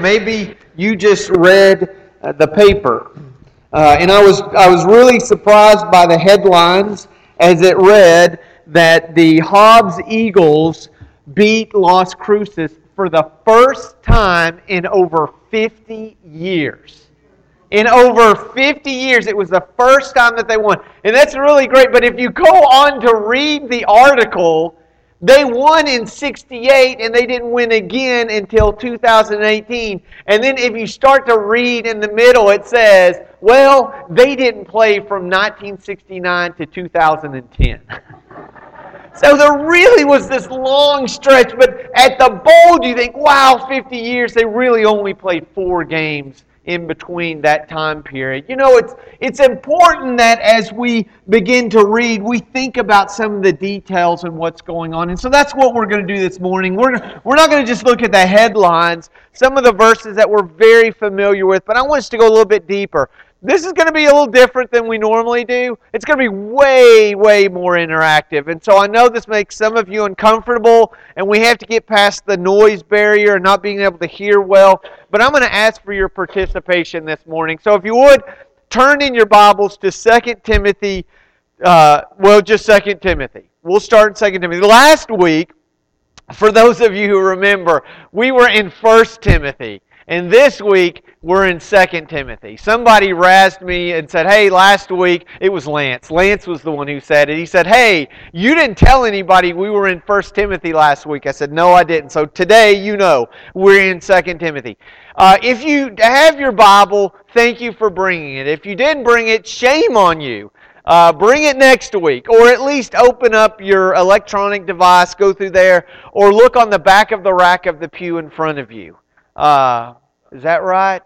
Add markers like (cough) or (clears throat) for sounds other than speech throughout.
Maybe you just read uh, the paper. Uh, and I was, I was really surprised by the headlines as it read that the Hobbs Eagles beat Las Cruces for the first time in over 50 years. In over 50 years, it was the first time that they won. And that's really great. But if you go on to read the article, they won in 68 and they didn't win again until 2018. And then if you start to read in the middle, it says, well, they didn't play from 1969 to 2010. (laughs) so there really was this long stretch, but at the bowl, you think, wow, 50 years, they really only played four games in between that time period. You know, it's, it's important that as we begin to read, we think about some of the details and what's going on. And so that's what we're going to do this morning. We're, we're not going to just look at the headlines, some of the verses that we're very familiar with, but I want us to go a little bit deeper. This is going to be a little different than we normally do. It's going to be way, way more interactive. And so I know this makes some of you uncomfortable, and we have to get past the noise barrier and not being able to hear well. But I'm going to ask for your participation this morning. So if you would, turn in your Bibles to 2 Timothy, uh, well, just 2 Timothy. We'll start in 2 Timothy. Last week, for those of you who remember, we were in 1 Timothy. And this week, we're in 2 Timothy. Somebody razzed me and said, Hey, last week, it was Lance. Lance was the one who said it. He said, Hey, you didn't tell anybody we were in 1 Timothy last week. I said, No, I didn't. So today, you know, we're in 2 Timothy. Uh, if you have your Bible, thank you for bringing it. If you didn't bring it, shame on you. Uh, bring it next week, or at least open up your electronic device, go through there, or look on the back of the rack of the pew in front of you. Uh, is that right?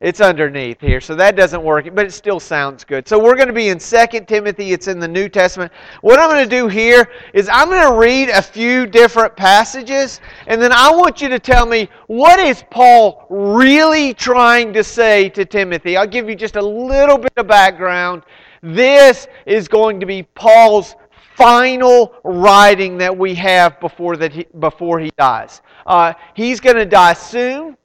It's underneath here, so that doesn't work, but it still sounds good. So we're going to be in 2 Timothy. It's in the New Testament. What I'm going to do here is I'm going to read a few different passages, and then I want you to tell me what is Paul really trying to say to Timothy. I'll give you just a little bit of background. This is going to be Paul's final writing that we have before, that he, before he dies. Uh, he's going to die soon.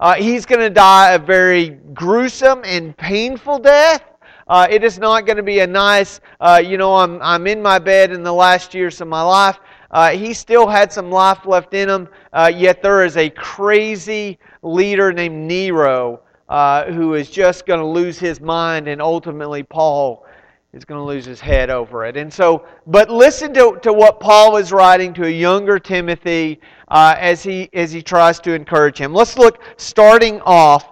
Uh, he's going to die a very gruesome and painful death. Uh, it is not going to be a nice, uh, you know, I'm, I'm in my bed in the last years of my life. Uh, he still had some life left in him, uh, yet there is a crazy leader named Nero who is just going to lose his mind, and ultimately, Paul is going to lose his head over it. And so, but listen to, to what Paul is writing to a younger Timothy uh, as, he, as he tries to encourage him. Let's look starting off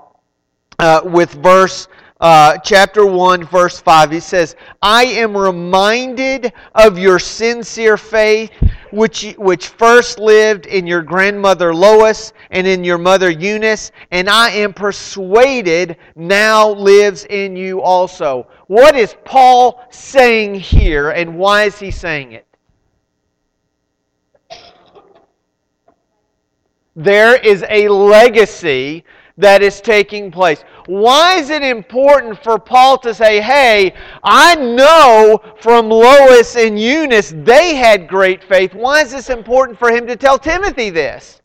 uh, with verse uh, chapter 1, verse 5. He says, I am reminded of your sincere faith, which, which first lived in your grandmother Lois and in your mother Eunice, and I am persuaded now lives in you also. What is Paul saying here, and why is he saying it? There is a legacy that is taking place. Why is it important for Paul to say, hey, I know from Lois and Eunice they had great faith? Why is this important for him to tell Timothy this?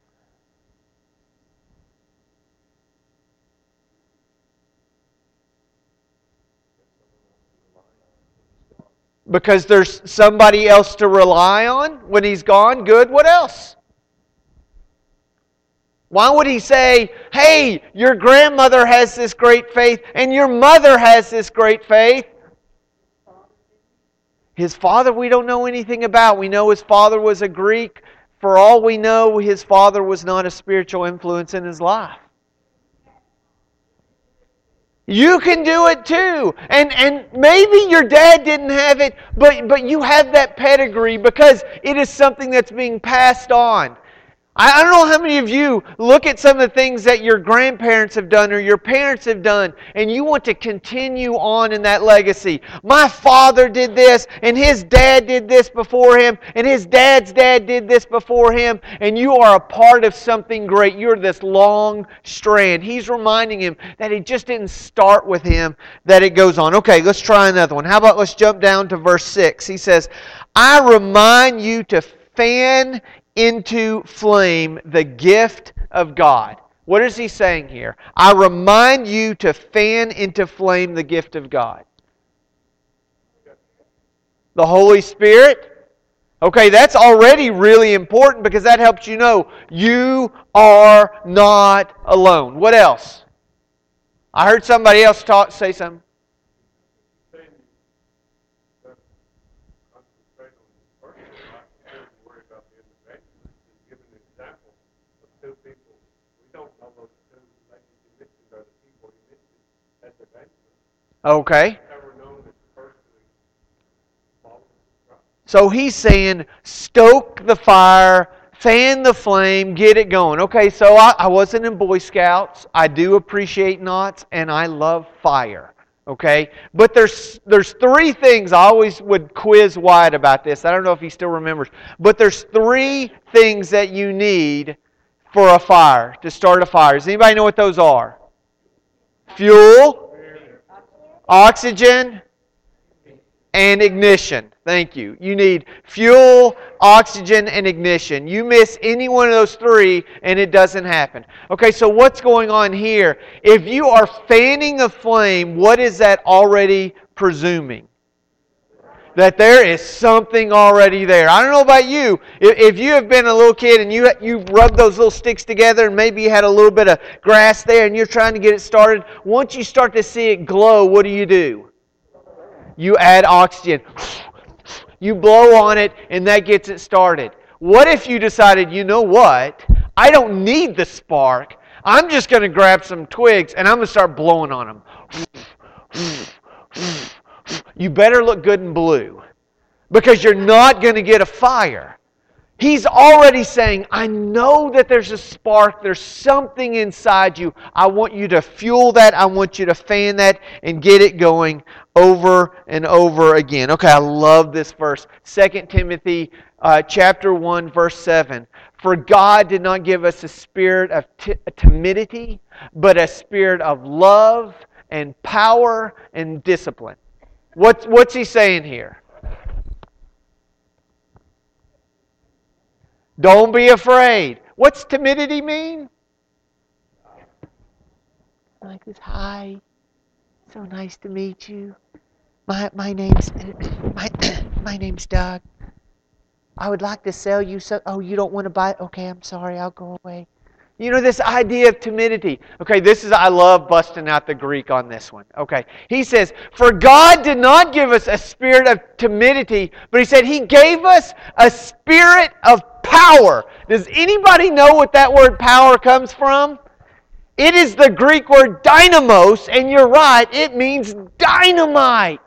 Because there's somebody else to rely on when he's gone? Good. What else? Why would he say, hey, your grandmother has this great faith and your mother has this great faith? His father, we don't know anything about. We know his father was a Greek. For all we know, his father was not a spiritual influence in his life. You can do it too. And, and maybe your dad didn't have it, but, but you have that pedigree because it is something that's being passed on. I don't know how many of you look at some of the things that your grandparents have done or your parents have done, and you want to continue on in that legacy. My father did this, and his dad did this before him, and his dad's dad did this before him, and you are a part of something great. You're this long strand. He's reminding him that it just didn't start with him, that it goes on. Okay, let's try another one. How about let's jump down to verse 6. He says, I remind you to fan into flame the gift of God. What is he saying here? I remind you to fan into flame the gift of God. The Holy Spirit? Okay, that's already really important because that helps you know you are not alone. What else? I heard somebody else talk say something. Okay. So he's saying, stoke the fire, fan the flame, get it going. Okay, so I, I wasn't in Boy Scouts. I do appreciate knots, and I love fire. Okay? But there's there's three things I always would quiz Wyatt about this. I don't know if he still remembers. But there's three things that you need for a fire, to start a fire. Does anybody know what those are? Fuel, oxygen, and ignition. Thank you. You need fuel, oxygen, and ignition. You miss any one of those three, and it doesn't happen. Okay, so what's going on here? If you are fanning a flame, what is that already presuming? That there is something already there. I don't know about you. If, you have been a little kid and you you rubbed those little sticks together and maybe you had a little bit of grass there and you're trying to get it started, once you start to see it glow, what do you do? You add oxygen. You blow on it and that gets it started. What if you decided, you know what? I don't need the spark. I'm just going to grab some twigs and I'm going to start blowing on them you better look good in blue because you're not going to get a fire. He's already saying, I know that there's a spark, there's something inside you. I want you to fuel that, I want you to fan that and get it going over and over again. Okay, I love this verse. 2 Timothy uh, chapter 1 verse 7. For God did not give us a spirit of t- timidity, but a spirit of love and power and discipline. What's, what's he saying here? Don't be afraid. What's timidity mean? Like this, hi. So nice to meet you. My my name's (coughs) my (coughs) my name's Doug. I would like to sell you so oh you don't want to buy okay, I'm sorry, I'll go away. You know, this idea of timidity. Okay, this is, I love busting out the Greek on this one. Okay, he says, For God did not give us a spirit of timidity, but he said he gave us a spirit of power. Does anybody know what that word power comes from? It is the Greek word dynamos, and you're right, it means dynamite.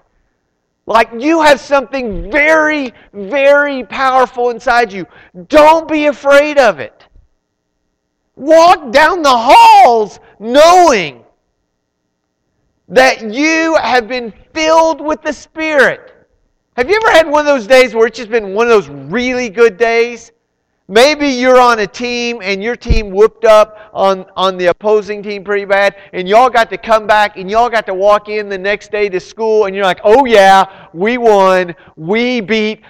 Like you have something very, very powerful inside you. Don't be afraid of it. Walk down the halls knowing that you have been filled with the Spirit. Have you ever had one of those days where it's just been one of those really good days? Maybe you're on a team and your team whooped up on, on the opposing team pretty bad, and y'all got to come back and y'all got to walk in the next day to school, and you're like, oh yeah, we won. We beat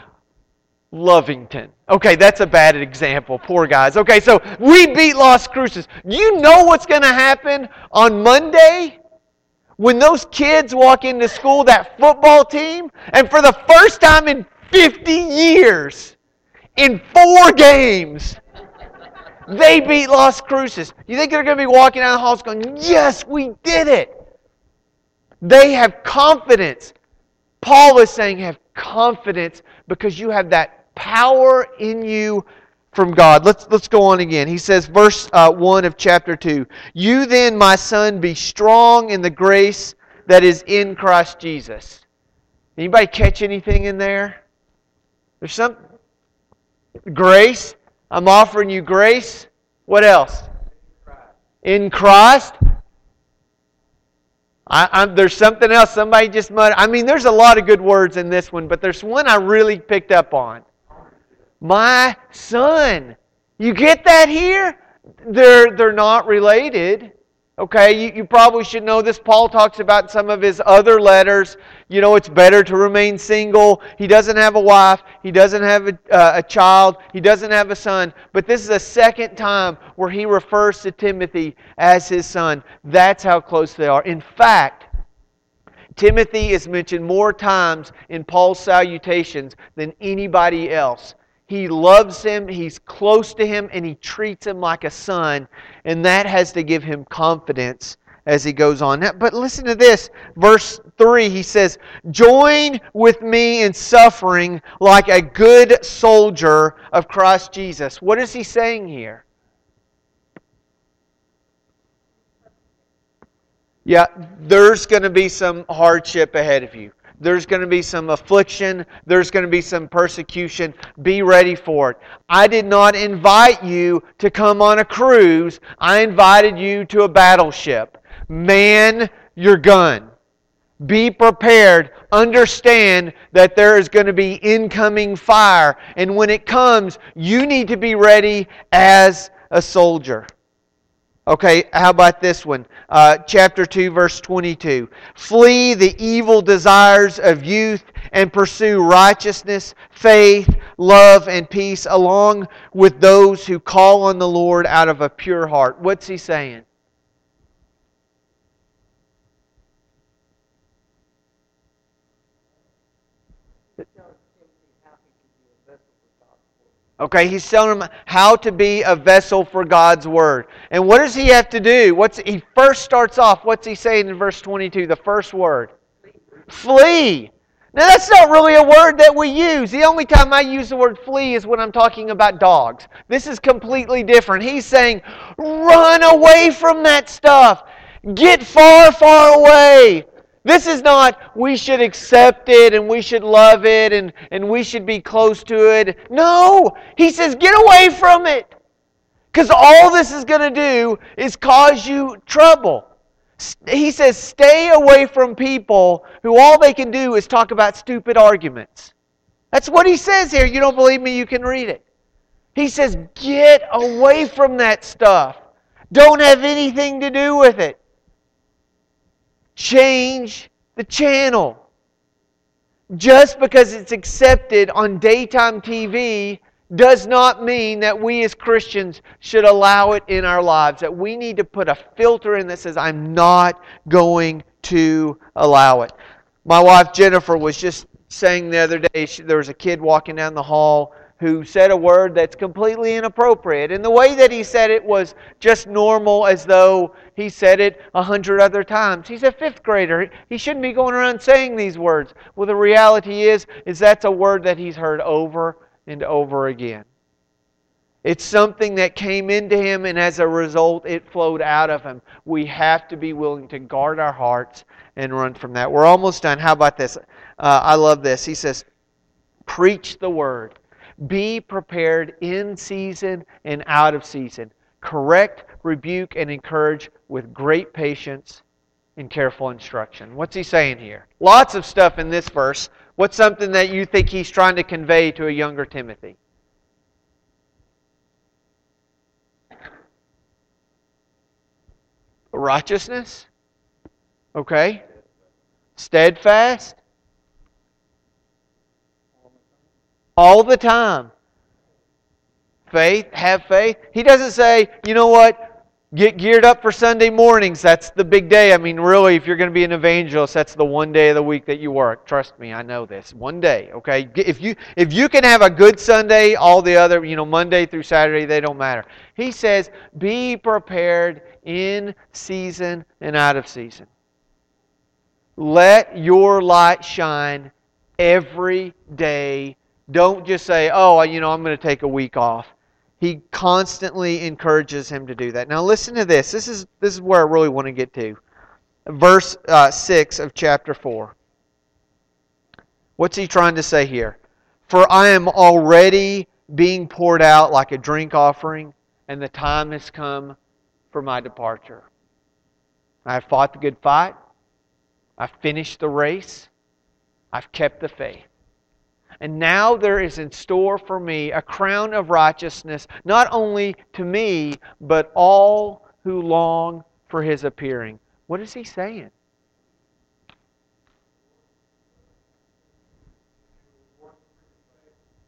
Lovington. Okay, that's a bad example. Poor guys. Okay, so we beat Las Cruces. You know what's going to happen on Monday? When those kids walk into school, that football team, and for the first time in 50 years, in four games, they beat Las Cruces. You think they're going to be walking down the halls going, Yes, we did it? They have confidence. Paul is saying, Have confidence because you have that power in you from God. Let's, let's go on again. He says, verse uh, 1 of chapter 2 You then, my son, be strong in the grace that is in Christ Jesus. Anybody catch anything in there? There's some grace. I'm offering you grace. What else? In Christ. I'm. there's something else. Somebody just muttered. I mean, there's a lot of good words in this one, but there's one I really picked up on my son. You get that here? They're, they're not related. Okay, you, you probably should know this. Paul talks about some of his other letters. you know, it's better to remain single. He doesn't have a wife. He doesn't have a, uh, a child. He doesn't have a son. But this is a second time where he refers to Timothy as his son. That's how close they are. In fact, Timothy is mentioned more times in Paul's salutations than anybody else. He loves him, he's close to him, and he treats him like a son. And that has to give him confidence as he goes on. But listen to this. Verse 3, he says, Join with me in suffering like a good soldier of Christ Jesus. What is he saying here? Yeah, there's going to be some hardship ahead of you. There's going to be some affliction. There's going to be some persecution. Be ready for it. I did not invite you to come on a cruise. I invited you to a battleship. Man your gun. Be prepared. Understand that there is going to be incoming fire. And when it comes, you need to be ready as a soldier. Okay, how about this one? Uh, chapter 2, verse 22. Flee the evil desires of youth and pursue righteousness, faith, love, and peace along with those who call on the Lord out of a pure heart. What's he saying? Okay, he's telling him how to be a vessel for God's word. And what does he have to do? What's he first starts off, what's he saying in verse 22, the first word? Flee. Now that's not really a word that we use. The only time I use the word flee is when I'm talking about dogs. This is completely different. He's saying, run away from that stuff. Get far, far away. This is not we should accept it and we should love it and, and we should be close to it. No! He says, get away from it. Because all this is going to do is cause you trouble. He says, stay away from people who all they can do is talk about stupid arguments. That's what he says here. You don't believe me? You can read it. He says, get away from that stuff. Don't have anything to do with it change the channel. Just because it's accepted on daytime TV does not mean that we as Christians should allow it in our lives. That we need to put a filter in that says, I'm not going to allow it. My wife Jennifer was just saying the other day, she, there was a kid walking down the hall who said a word that's completely inappropriate. And the way that he said it was just normal, as though he said it a hundred other times. He's a fifth grader. He shouldn't be going around saying these words. Well, the reality is, is that's a word that he's heard over and over again. It's something that came into him, and as a result, it flowed out of him. We have to be willing to guard our hearts and run from that. We're almost done. How about this? Uh, I love this. He says, Preach the word. Be prepared in season and out of season. Correct, rebuke, and encourage with great patience and careful instruction. What's he saying here? Lots of stuff in this verse. What's something that you think he's trying to convey to a younger Timothy? Righteousness? Okay. Steadfast? all the time. Faith, have faith. He doesn't say, you know what, get geared up for Sunday mornings. That's the big day. I mean, really, if you're going to be an evangelist, that's the one day of the week that you work. Trust me, I know this. One day, okay? If you if you can have a good Sunday, all the other, you know, Monday through Saturday, they don't matter. He says, be prepared in season and out of season. Let your light shine every day don't just say, oh, you know, I'm going to take a week off. He constantly encourages him to do that. Now, listen to this. This is, this is where I really want to get to. Verse uh, 6 of chapter 4. What's he trying to say here? For I am already being poured out like a drink offering, and the time has come for my departure. I have fought the good fight. I've finished the race. I've kept the faith. And now there is in store for me a crown of righteousness, not only to me, but all who long for his appearing. What is he saying?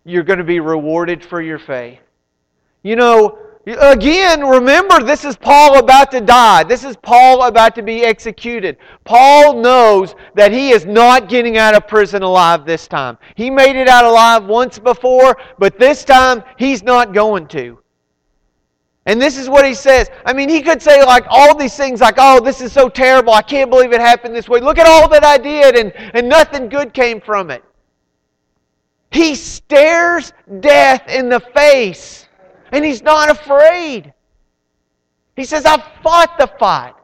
You're going to be rewarded for your faith. You know, Again, remember, this is Paul about to die. This is Paul about to be executed. Paul knows that he is not getting out of prison alive this time. He made it out alive once before, but this time he's not going to. And this is what he says. I mean, he could say like all these things like, oh, this is so terrible. I can't believe it happened this way. Look at all that I did, and, and nothing good came from it. He stares death in the face and he's not afraid. He says, I fought the fight.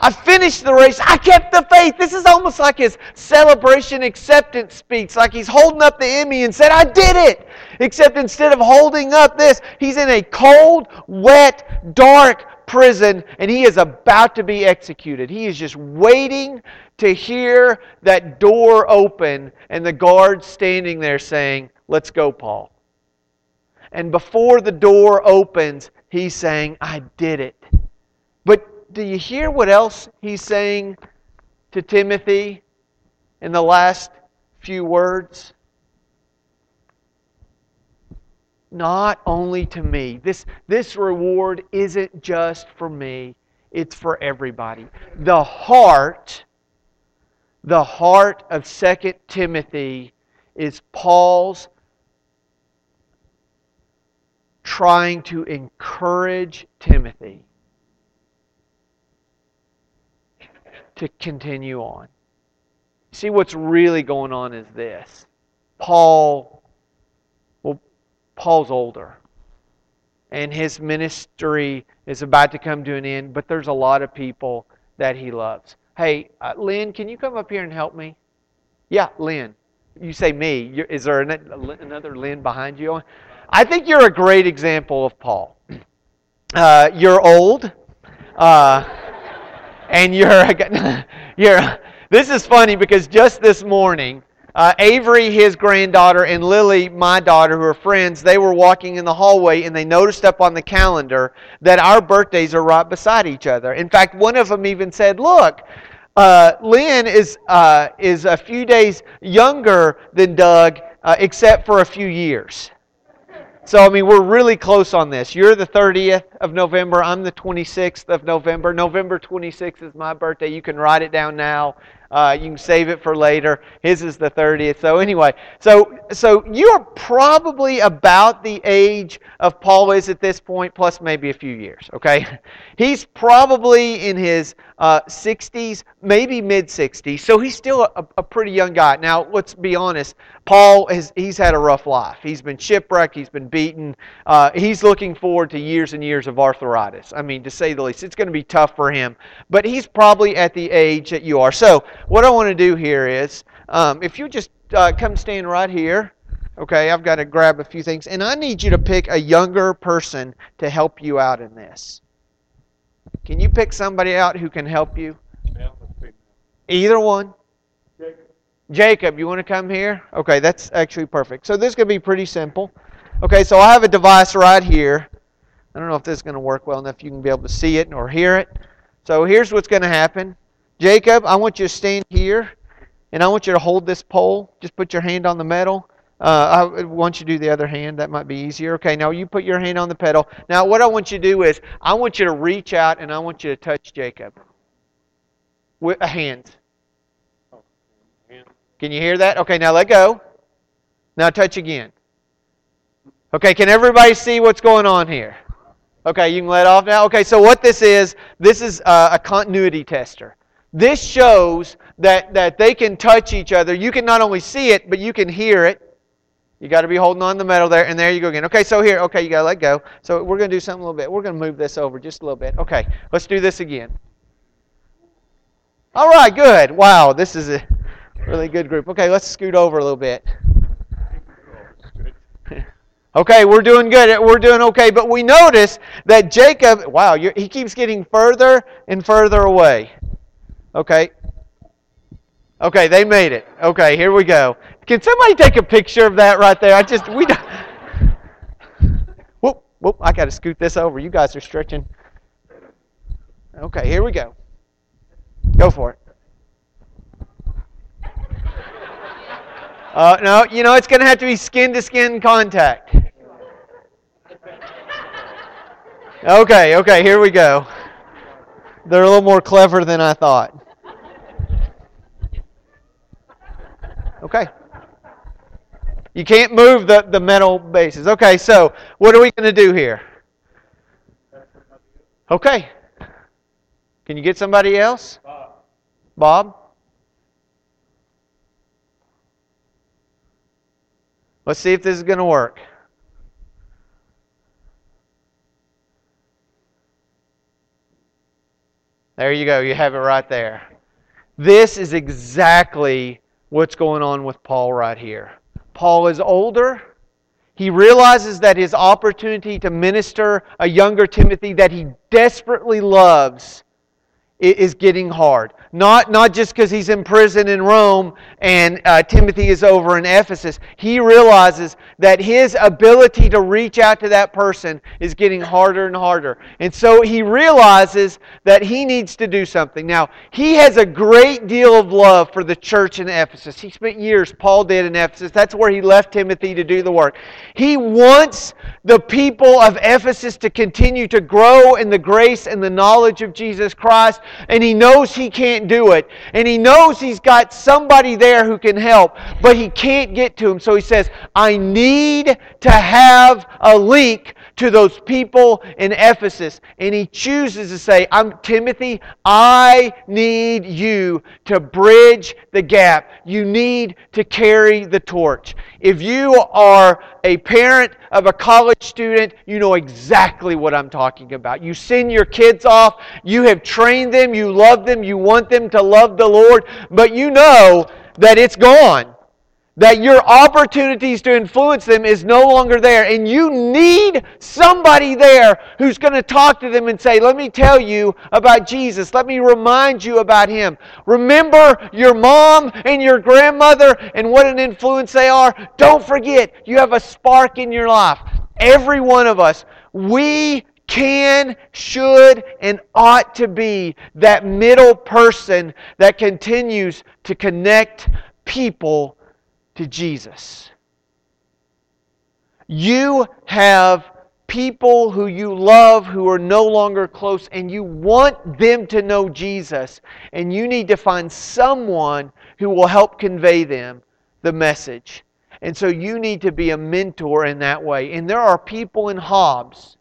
I finished the race. I kept the faith. This is almost like his celebration acceptance speech, like he's holding up the Emmy and said, I did it. Except instead of holding up this, he's in a cold, wet, dark prison and he is about to be executed. He is just waiting to hear that door open and the guards standing there saying, Let's go, Paul. And before the door opens, he's saying, I did it. But do you hear what else he's saying to Timothy in the last few words? Not only to me. This, this reward isn't just for me, it's for everybody. The heart, the heart of 2 Timothy is Paul's trying to encourage Timothy to continue on. See, what's really going on is this Paul, well, Paul's older, and his ministry is about to come to an end, but there's a lot of people that he loves. Hey, uh, Lynn, can you come up here and help me? Yeah, Lynn. You say me. Is there another Lynn behind you? I think you're a great example of Paul. (clears throat) Uh, you're old, uh, and you're (laughs) you're. This is funny because just this morning, uh, Avery, his granddaughter, and Lily, my daughter, who are friends, they were walking in the hallway and they noticed up on the calendar that our birthdays are right beside each other. In fact, one of them even said, "Look." Uh, Lynn is uh, is a few days younger than Doug, uh, except for a few years. So, I mean, we're really close on this. You're the 30th of November. I'm the 26th of November. November 26th is my birthday. You can write it down now. Uh, you can save it for later. His is the 30th. So anyway, so so you are probably about the age of Paul is at this point, plus maybe a few years. Okay, (laughs) he's probably in his uh, 60s, maybe mid 60s. So he's still a, a pretty young guy. Now, let's be honest. Paul has he's had a rough life. He's been shipwrecked. He's been beaten. Uh, he's looking forward to years and years of arthritis. I mean, to say the least, it's going to be tough for him. But he's probably at the age that you are. So what I want to do here is, um, if you just uh, come stand right here, okay, I've got to grab a few things, and I need you to pick a younger person to help you out in this. Can you pick somebody out who can help you? Either one. Jacob. Jacob, you want to come here? Okay, that's actually perfect. So this to be pretty simple. Okay, so I have a device right here. I don't know if this is going to work well enough you can be able to see it or hear it. So here's what's going to happen. Jacob, I want you to stand here, and I want you to hold this pole. Just put your hand on the metal. Uh, I want you to do the other hand. That might be easier. Okay, now you put your hand on the pedal. Now, what I want you to do is, I want you to reach out and I want you to touch Jacob with a hand. Can you hear that? Okay, now let go. Now touch again. Okay, can everybody see what's going on here? Okay, you can let off now. Okay, so what this is, this is uh, a continuity tester. This shows that, that they can touch each other. You can not only see it, but you can hear it. You got to be holding on the metal there, and there you go again. Okay, so here, okay, you got to let go. So we're going to do something a little bit. We're going to move this over just a little bit. Okay, let's do this again. All right, good. Wow, this is a really good group. Okay, let's scoot over a little bit. (laughs) Okay, we're doing good. We're doing okay. But we notice that Jacob, wow, he keeps getting further and further away. Okay. Okay, they made it. Okay, here we go. Can somebody take a picture of that right there? I just we don't. Whoop, whoop! I got to scoot this over. You guys are stretching. Okay, here we go. Go for it. Uh, no, you know, it's going to have to be skin to skin contact. Okay, okay, here we go. They're a little more clever than I thought. Okay. You can't move the, the metal bases. Okay, so what are we going to do here? Okay. Can you get somebody else? Bob? Bob? Let's see if this is going to work. There you go. You have it right there. This is exactly what's going on with Paul right here. Paul is older. He realizes that his opportunity to minister a younger Timothy that he desperately loves is getting hard. Not, not just because he's in prison in Rome and uh, Timothy is over in Ephesus. He realizes that his ability to reach out to that person is getting harder and harder. And so he realizes that he needs to do something. Now, he has a great deal of love for the church in Ephesus. He spent years, Paul did in Ephesus. That's where he left Timothy to do the work. He wants the people of Ephesus to continue to grow in the grace and the knowledge of Jesus Christ. And he knows he can't do it. And he knows he's got somebody there who can help, but he can't get to him. So he says, I need to have a link to those people in Ephesus. And he chooses to say, I'm Timothy, I need you to bridge the gap. You need to carry the torch. If you are a parent of a college student, you know exactly what I'm talking about. You send your kids off, you have trained them, you love them, you want them to love the Lord, but you know that it's gone that your opportunities to influence them is no longer there. And you need somebody there who's going to talk to them and say, Let me tell you about Jesus. Let me remind you about Him. Remember your mom and your grandmother and what an influence they are. Don't forget, you have a spark in your life. Every one of us, we can, should, and ought to be that middle person that continues to connect people to Jesus. You have people who you love who are no longer close, and you want them to know Jesus, and you need to find someone who will help convey them the message. And so you need to be a mentor in that way. And there are people in Hobbs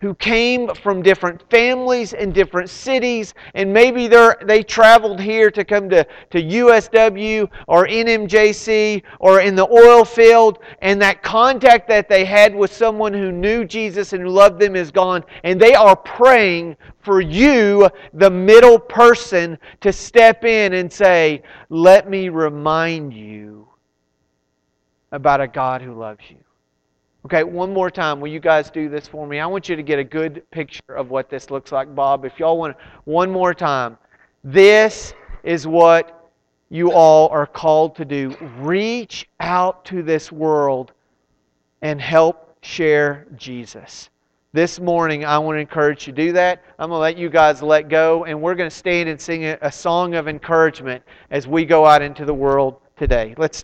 who came from different families and different cities, and maybe they traveled here to come to, to USW or NMJC or in the oil field, and that contact that they had with someone who knew Jesus and who loved them is gone, and they are praying for you, the middle person, to step in and say, Let me remind you about a God who loves you. Okay, one more time. Will you guys do this for me? I want you to get a good picture of what this looks like, Bob. If y'all want one more time. This is what you all are called to do. Reach out to this world and help share Jesus. This morning, I want to encourage you to do that. I'm going to let you guys let go, and we're going to stand and sing a, song of encouragement as we go out into the world today. Let's